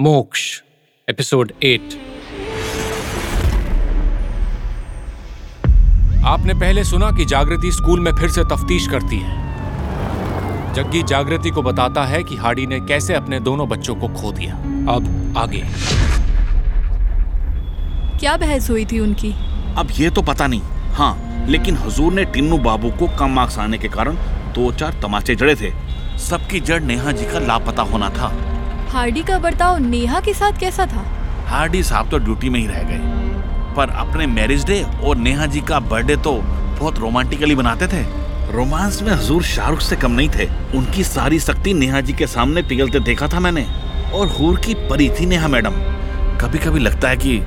मोक्ष episode eight. आपने पहले सुना कि जागृति स्कूल में फिर से तफ्तीश करती है। जग्गी जागृति को बताता है कि हाडी ने कैसे अपने दोनों बच्चों को खो दिया। अब आगे। क्या बहस हुई थी उनकी? अब ये तो पता नहीं। हाँ लेकिन हजूर ने टिन्नू बाबू को कम मार्क्स आने के कारण दो चार तमाचे जड़े थे। सबकी जड़ नेहा जी का लापता होना था। हार्डी का बर्ताव नेहा के साथ कैसा था? हार्डी साहब तो ड्यूटी में ही रह गए। पर अपने मैरिज डे और नेहा जी का बर्थडे तो बहुत रोमांटिकली बनाते थे। रोमांस में हजूर शाहरुख से कम नहीं थे। उनकी सारी शक्ति नेहा जी के सामने पिघलते देखा था मैंने। और हूर की परी थी नेहा मैडम। कभी कभी लगता है कि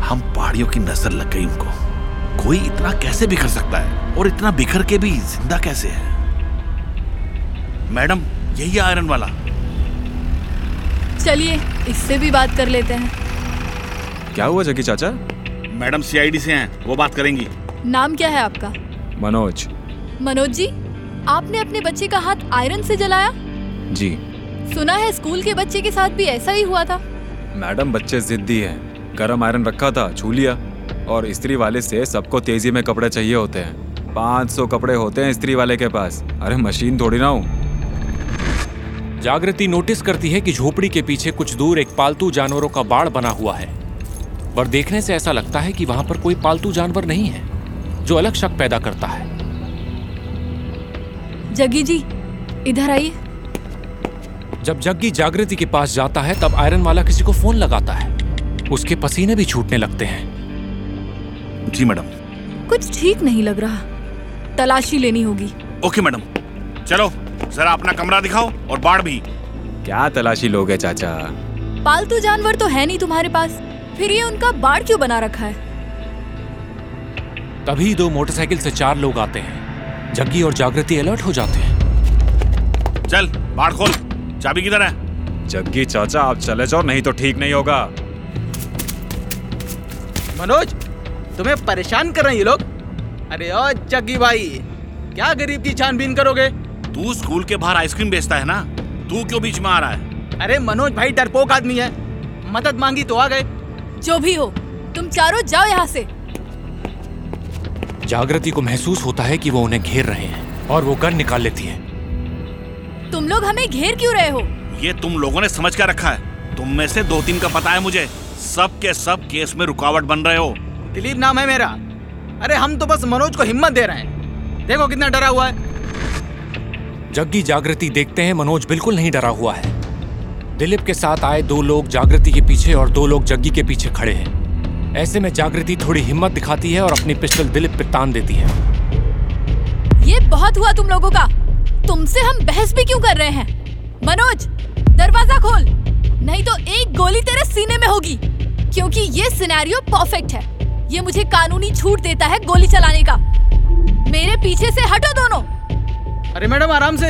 हम पहाड़ियों की नज़र लग गई उनको। कोई इतना कैसे बिखर सकता है? और इतना बिखर के भी ज़िंदा कैसे है? मैडम, यही आयरन वाला। चलिए इससे भी बात कर लेते हैं। क्या हुआ जगी चाचा? मैडम सीआईडी से हैं वो बात करेंगी। नाम क्या है आपका? मनोज। मनोज जी आपने अपने बच्चे का हाथ आयरन से जलाया? जी। सुना है स्कूल के बच्चे के साथ भी ऐसा ही हुआ था। मैडम बच्चे जिद्दी हैं। गरम आयरन रखा था छू लिया। और स्त्री वाले से सबको तेज़ी में कपड़े चाहिए होते हैं। 500 कपड़े होते हैं स्त्री वाले के पास। अरे मशीन थोड़ी ना हूँ। जागृति नोटिस करती है कि झोपड़ी के पीछे कुछ दूर एक पालतू जानवरों का बाड़ बना हुआ है। पर देखने से ऐसा लगता है कि वहाँ पर कोई पालतू जानवर नहीं है जो अलग शक पैदा करता है। जगी जी इधर आइए। जब जग्गी जागृति के पास जाता है तब आयरन वाला किसी को फ़ोन लगाता है। उसके पसीने भी छूटने लगते हैं। जी मैडम। कुछ ठीक नहीं लग रहा। तलाशी लेनी होगी। Okay madam. चलो। जरा अपना कमरा दिखाओ और बाढ़ भी। क्या तलाशी लोगे चाचा? पालतू जानवर तो है नहीं तुम्हारे पास। फिर ये उनका बाड़ क्यों बना रखा है? तभी दो मोटरसाइकिल से चार लोग आते हैं। जग्गी और जागृति अलर्ट हो जाते हैं। चल बाढ़ खोल। चाबी किधर है? जग्गी चाचा आप चले जाओ नहीं तो ठीक नहीं होगा। मनोज तुम्हें परेशान कर रहे हैं ये लोग? अरे ओ जग्गी भाई क्या गरीब की छानबीन करोगे? तू स्कूल के बाहर आइसक्रीम बेचता है ना? तू क्यों बीच में आ रहा है? अरे मनोज भाई डरपोक आदमी है। मदद मांगी तो आ गए। जो भी हो तुम चारों जाओ यहाँ से। जागृति को महसूस होता है कि वो उन्हें घेर रहे हैं और वो गन निकाल लेती है। तुम लोग हमें घेर क्यों रहे हो? ये तुम लोगों ने समझ क्या रखा है। तुम में से दो तीन का पता है मुझे। सब के सब केस में रुकावट बन रहे हो। दिलीप नाम है मेरा। अरे हम तो बस मनोज को हिम्मत दे रहे हैं। देखो कितना डरा हुआ है। जग्गी जागृति देखते हैं, मनोज बिल्कुल नहीं डरा हुआ है। दिलीप के साथ आए दो लोग जागृति के पीछे और दो लोग जग्गी के पीछे खड़े हैं। ऐसे में जागृति थोड़ी हिम्मत दिखाती है और अपनी पिस्टल दिलीप पे तान देती है। ये बहुत हुआ तुम लोगों का। तुमसे हम बहस भी क्यों कर रहे हैं? मनोज, दरवाज़ा खोल। नहीं तो एक गोली तेरे सीने में होगी। क्योंकि ये सिनेरियो परफेक्ट है। ये मुझे कानूनी छूट देता है गोली चलाने का। मेरे पीछे से हटो दोनों। अरे मैडम आराम से।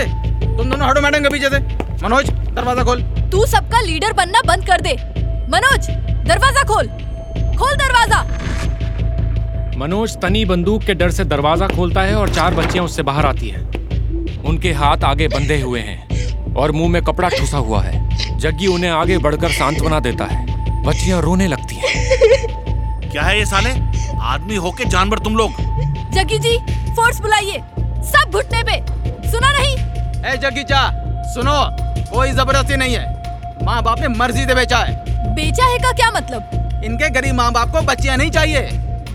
तुम दोनों हटो मैडम के पीछे से। मनोज दरवाज़ा खोल। तू सबका लीडर बनना बंद कर दे। मनोज दरवाज़ा खोल। खोल दरवाज़ा। मनोज तनी बंदूक के डर से दरवाज़ा खोलता है और चार बच्चियाँ उससे बाहर आती हैं। उनके हाथ आगे बंधे हुए हैं और मुँह में कपड़ा ठूसा हुआ है। जग्गी उन्हें आगे बढ़कर सांत्वना देता है। बच्चियाँ रोने लगती हैं। क्या है ये साले? आदमी होके जानवर तुम लोग। जग्गी जी फोर्स बुलाइए। सब घुटने पे। सुना नहीं? ए जग्गी चा सुनो कोई ज़बरदस्ती नहीं है। माँ बाप ने मर्ज़ी से बेचा है। बेचा है का क्या मतलब? इनके गरीब माँ बाप को बच्चियाँ नहीं चाहिए।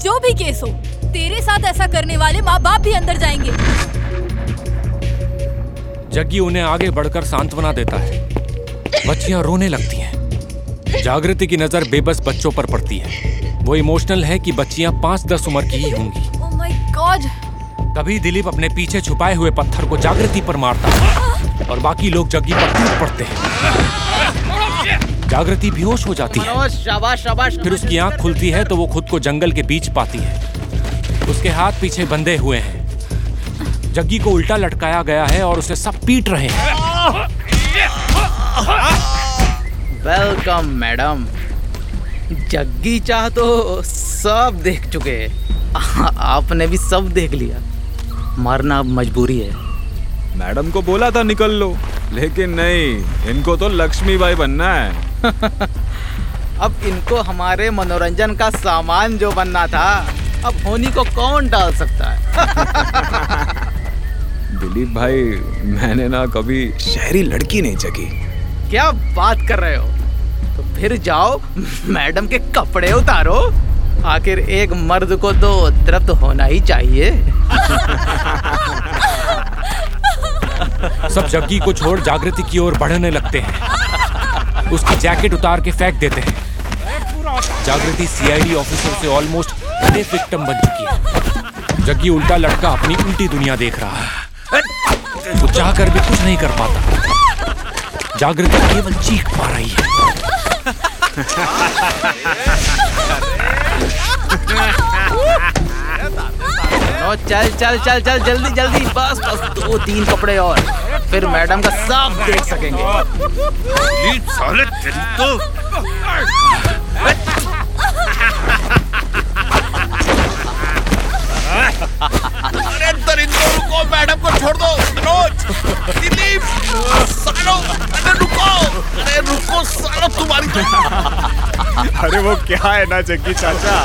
जो भी केस हो तेरे साथ ऐसा करने वाले माँ बाप भी अंदर जाएँगे। जग्गी उन्हें आगे बढ़कर सांत्वना देता है। बच्चियाँ रोने लगती हैं। जागृति की नज़र बेबस बच्चों पर पड़ती है। वो इमोशनल है कि बच्चियाँ पाँच दस उम्र की ही होंगी। ओह तभी दिलीप अपने पीछे छुपाए हुए पत्थर को जागृति पर मारता है और बाकी लोग जग्गी पर टूट पड़ते हैं। जागृति बेहोश हो जाती है। शाबाश शाबाश फिर उसकी आँख खुलती है तो वो खुद को जंगल के बीच पाती है। उसके हाथ पीछे बंधे हुए हैं। जग्गी को उल्टा लटकाया गया है और उसे सब पीट रहे हैं। Welcome madam. जग्गी चाह तो सब देख चुके हैं। आपने भी सब देख लिया। मरना अब मजबूरी है। मैडम को बोला था निकल लो लेकिन नहीं इनको तो लक्ष्मीबाई बनना है। अब इनको हमारे मनोरंजन का सामान जो बनना था अब होनी को कौन डाल सकता है? दिलीप भाई मैंने ना कभी शहरी लड़की नहीं जगी क्या बात कर रहे हो? तो फिर जाओ मैडम के कपड़े उतारो। आखिर एक मर्द को तो तृप्त होना ही चाहिए। सब जग्गी को छोड़ जागृति की ओर बढ़ने लगते हैं। उसकी जैकेट उतार के फेंक देते हैं। जागृति सीआईडी ऑफिसर से ऑलमोस्ट सेफ़ विक्टिम बन चुकी है। जग्गी उल्टा लटका अपनी उल्टी दुनिया देख रहा है। वो चाह भी कुछ नहीं कर पाता। जागृति केवल चीख पा रही है। नो चल चल चल चल जल्दी जल्दी बस बस दो तीन कपड़े और फिर मैडम का साफ़ देख सकेंगे। साले तेरी तो रुको मैडम को छोड़ दो मनोज दिलीप सालो अरे रुको। अरे रुको सालो तुम्हारी तो अरे वो क्या है ना जग्गी चाचा?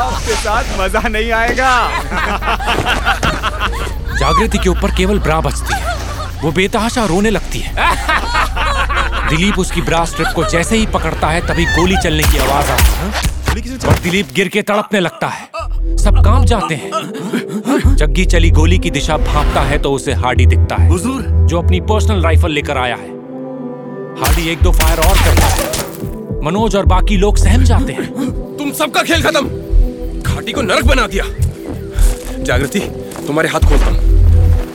आपके साथ मज़ा नहीं आएगा। जागृति के ऊपर केवल ब्रा बचती है। वो बेतहाशा रोने लगती है। दिलीप उसकी ब्रा स्ट्रिप को जैसे ही पकड़ता है तभी गोली चलने की आवाज़ आती है। और दिलीप गिर के तड़पने लगता है। सब काम जाते हैं। जग्गी चली गोली की दिशा भांपता है तो उसे हार्डी दिखता है। हुजूर। जो अपनी पर्सनल राइफल लेकर आया है। हार्डी एक दो फायर और करता है। मनोज और बाकी लोग सहम जाते हैं। तुम सबका खेल खत्म। घाटी को नरक बना दिया। जागृति तुम्हारे हाथ खोलता हूँ।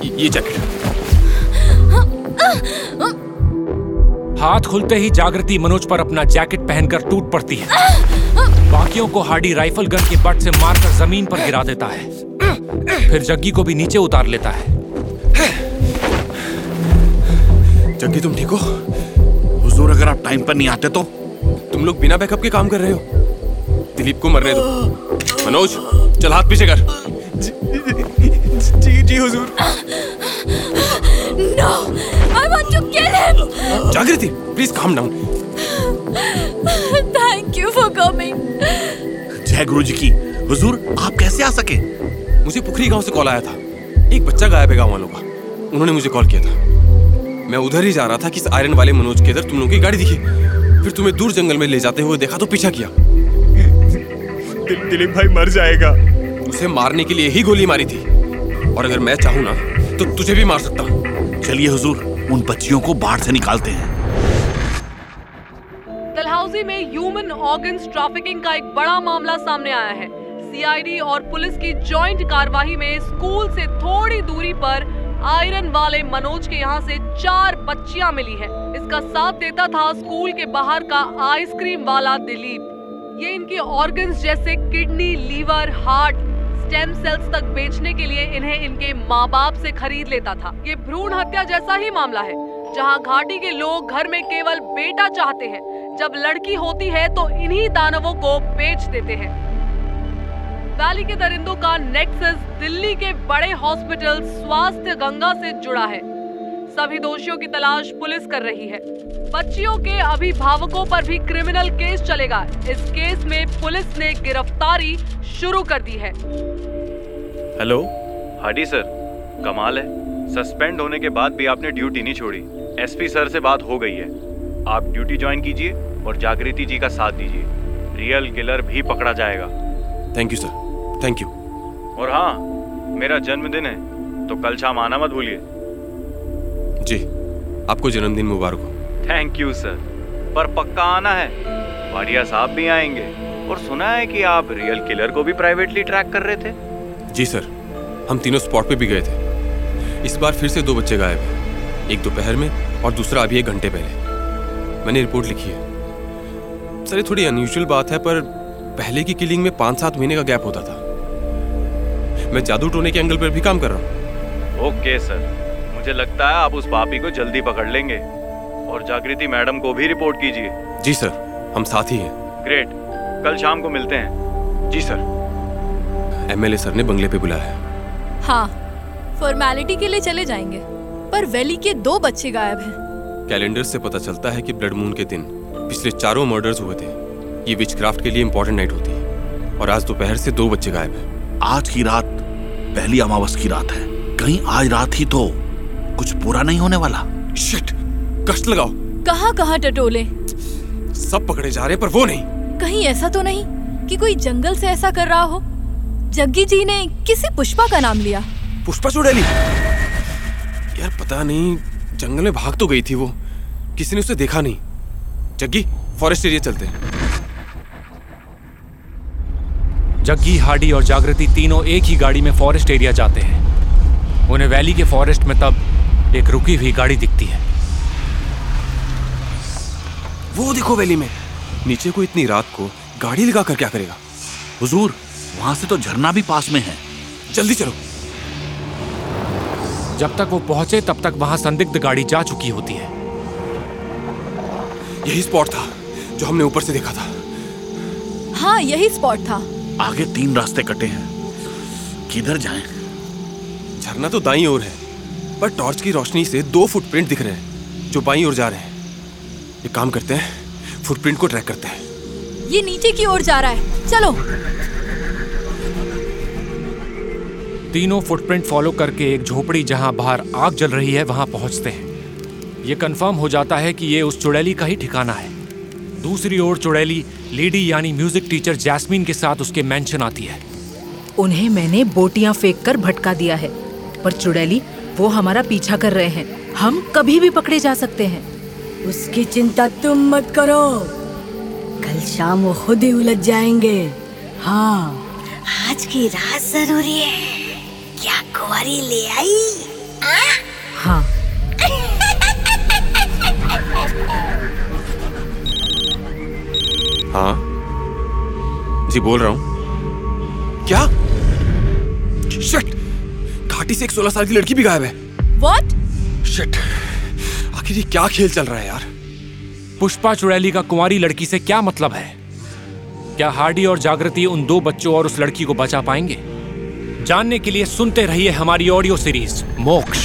ये- ये जैकेट। हाथ खुलते ही जागृति मनोज पर अपना जैकेट पहनकर टूट पड़ती है। बाकियों को हार्डी राइफल गन के बट से मारकर ज़मीन पर गिरा देता है। फिर जग्गी को भी नीचे उतार लेता है। जग्गी तुम ठीक हो? हुजूर अगर आप टाइम पर नहीं आते तो? तुम लोग बिना बैकअप के काम कर रहे हो। दिलीप को मरने दो। मनोज चल हाथ पीछे कर। जी जी हुजूर। No! I want to kill him! Jagriti please calm down Thank you for coming. जय गुरु जी की। हुजूर आप कैसे आ सके? मुझे पुखरी गाँव से कॉल आया था। एक बच्चा गायब है गाँव वालों का। उन्होंने मुझे कॉल किया था। मैं उधर ही जा रहा था कि इस आयरन वाले मनोज के इधर तुम लोगों की गाड़ी दिखी। फिर तुम्हें दूर जंगल में ले जाते हुए देखा तो पीछा किया। दिल, दिलीप भाई मर जाएगा। उसे मारने के लिए ही गोली मारी थी। और अगर मैं चाहूँ ना तो तुझे भी मार सकता हूँ। चलिए हुजूर उन बच्चियों को बाढ़ से निकालते हैं। डलहौजी में ह्यूमन ऑर्गन्स ट्रैफिकिंग का एक बड़ा मामला सामने आया है। सीआईडी और पुलिस की जॉइंट कार्रवाई में स्कूल से थोड़ी दूरी पर आयरन वाले मनोज के यहाँ से चार बच्चियाँ मिली है। इसका साथ देता था स्कूल के बाहर का आइसक्रीम वाला दिलीप। ये इनके ऑर्गन्स जैसे kidney liver heart stem cells तक बेचने के लिए इन्हें इनके माँ बाप से खरीद लेता था। ये भ्रूण हत्या जैसा ही मामला है, जहाँ घाटी के लोग घर में केवल बेटा चाहते हैं जब लड़की होती है तो इन्हीं दानवों को बेच देते हैं। वैली के दरिंदों का नेक्सस दिल्ली के बड़े हॉस्पिटल स्वास्थ्य गंगा से जुड़ा है। सभी दोषियों की तलाश पुलिस कर रही है। बच्चियों के अभिभावकों पर भी क्रिमिनल केस चलेगा। इस केस में पुलिस ने गिरफ्तारी शुरू कर दी है। हेलो? हाडी सर। कमाल है। सस्पेंड होने के बाद भी आपने ड्यूटी नहीं छोड़ी। एसपी सर से बात हो गई है। आप ड्यूटी ज्वाइन कीजिए और जागृति जी का साथ दीजिए। रियल किलर भी पकड़ा जाएगा। Thank you sir thank you और हाँ मेरा जन्मदिन है तो कल शाम आना मत भूलिए। जी आपको जन्मदिन मुबारक हो। थैंक यू सर पर पक्का आना है। भाटिया साहब भी आएँगे। और सुना है कि आप रियल किलर को भी प्राइवेटली ट्रैक कर रहे थे? जी सर हम तीनों स्पॉट पे भी गए थे। इस बार फिर से दो बच्चे गायब हैं। एक दोपहर में और दूसरा अभी एक घंटे पहले। मैंने रिपोर्ट लिखी है। सर ये थोड़ी अनयूजुअल बात है पर पहले की किलिंग में पाँच सात महीने का गैप होता था। मैं जादू टोने के एंगल पर भी काम कर रहा हूँ। Okay sir. मुझे लगता है आप उस पापी को जल्दी पकड़ लेंगे। और जागृति मैडम को भी रिपोर्ट कीजिए। जी सर। हम साथ ही हैं। ग्रेट कल शाम को मिलते हैं। जी सर। एमएलए सर ने बंगले पे बुलाया है। हाँ फॉर्मेलिटी के लिए चले जाएँगे पर वैली के दो बच्चे गायब हैं। कैलेंडर से पता चलता है कि ब्लड मून के दिन पिछले चारों मर्डर्स हुए थे। ये विचक्राफ्ट के लिए इंपॉर्टेंट नाइट होती है। और आज दोपहर से दो बच्चे गायब हैं। आज की रात पहली अमावस की रात है। कहीं आज रात ही तो कुछ पूरा नहीं होने वाला। शिट कष्ट लगाओ। कहाँ कहाँ टटोले? सब पकड़े जा रहे पर वो नहीं। कहीं ऐसा तो नहीं कि कोई जंगल से ऐसा कर रहा हो। जग्गी जी ने किसी पुष्पा का नाम लिया। पुष्पा चुड़ैली यार पता नहीं जंगल में भाग तो गई थी वो। किसी ने उसे देखा नहीं। जग्गी फॉरेस्ट एरिया चलते हैं। जग्गी हार्डी और जागृति तीनों एक ही गाड़ी में फॉरेस्ट एरिया जाते हैं। उन्हें वैली के फॉरेस्ट में तब एक रुकी हुई गाड़ी दिखती है। वो देखो वैली में। नीचे को इतनी रात को गाड़ी लगा कर क्या करेगा? हुजूर वहाँ से तो झरना भी पास में है। जल्दी चलो। जब तक वो पहुँचे तब तक वहाँ संदिग्ध गाड़ी जा चुकी होती है। यही स्पॉट था जो हमने ऊपर से देखा था। हाँ यही स्पॉट था। आगे तीन रास्ते कटे हैं। किधर जाएँ? झरना तो दाई ओर है पर टॉर्च की रोशनी से दो फुटप्रिंट दिख रहे हैं जो बाई ओर जा रहे हैं। एक काम करते हैं फुटप्रिंट को ट्रैक करते हैं। ये नीचे की ओर जा रहा है। चलो। तीनों फुटप्रिंट फॉलो करके एक झोपड़ी जहाँ बाहर आग जल रही है वहाँ पहुँचते हैं। ये कंफर्म हो जाता है कि ये उस चुड़ैली का ही ठिकाना है। दूसरी ओर चुड़ैली लीडी यानी म्यूज़िक टीचर जैस्मीन के साथ उसके मेंशन आती है। उन्हें मैंने बोटियाँ फेंक कर भटका दिया है पर चुड़ैली वो हमारा पीछा कर रहे हैं। हम कभी भी पकड़े जा सकते हैं। उसकी चिंता तुम मत करो। कल शाम वो खुद ही उलझ जाएँगे। हाँ। आज की रात ज़रूरी है। क्या कुंवारी ले आई। हाँ? हाँ। जी बोल रहा हूँ। क्या? शिट घाटी से एक सोलह साल की लड़की भी गायब है। व्हाट शिट आखिर ये क्या खेल चल रहा है यार? पुष्पा चुड़ैली का कुंवारी लड़की से क्या मतलब है? क्या हार्डी और जागृति उन दो बच्चों और उस लड़की को बचा पाएँगे? जानने के लिए सुनते रहिए हमारी ऑडियो सीरीज़ मोक्ष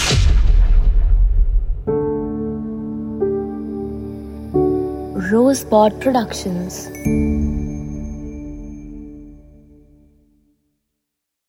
रोज Rosebud Productions.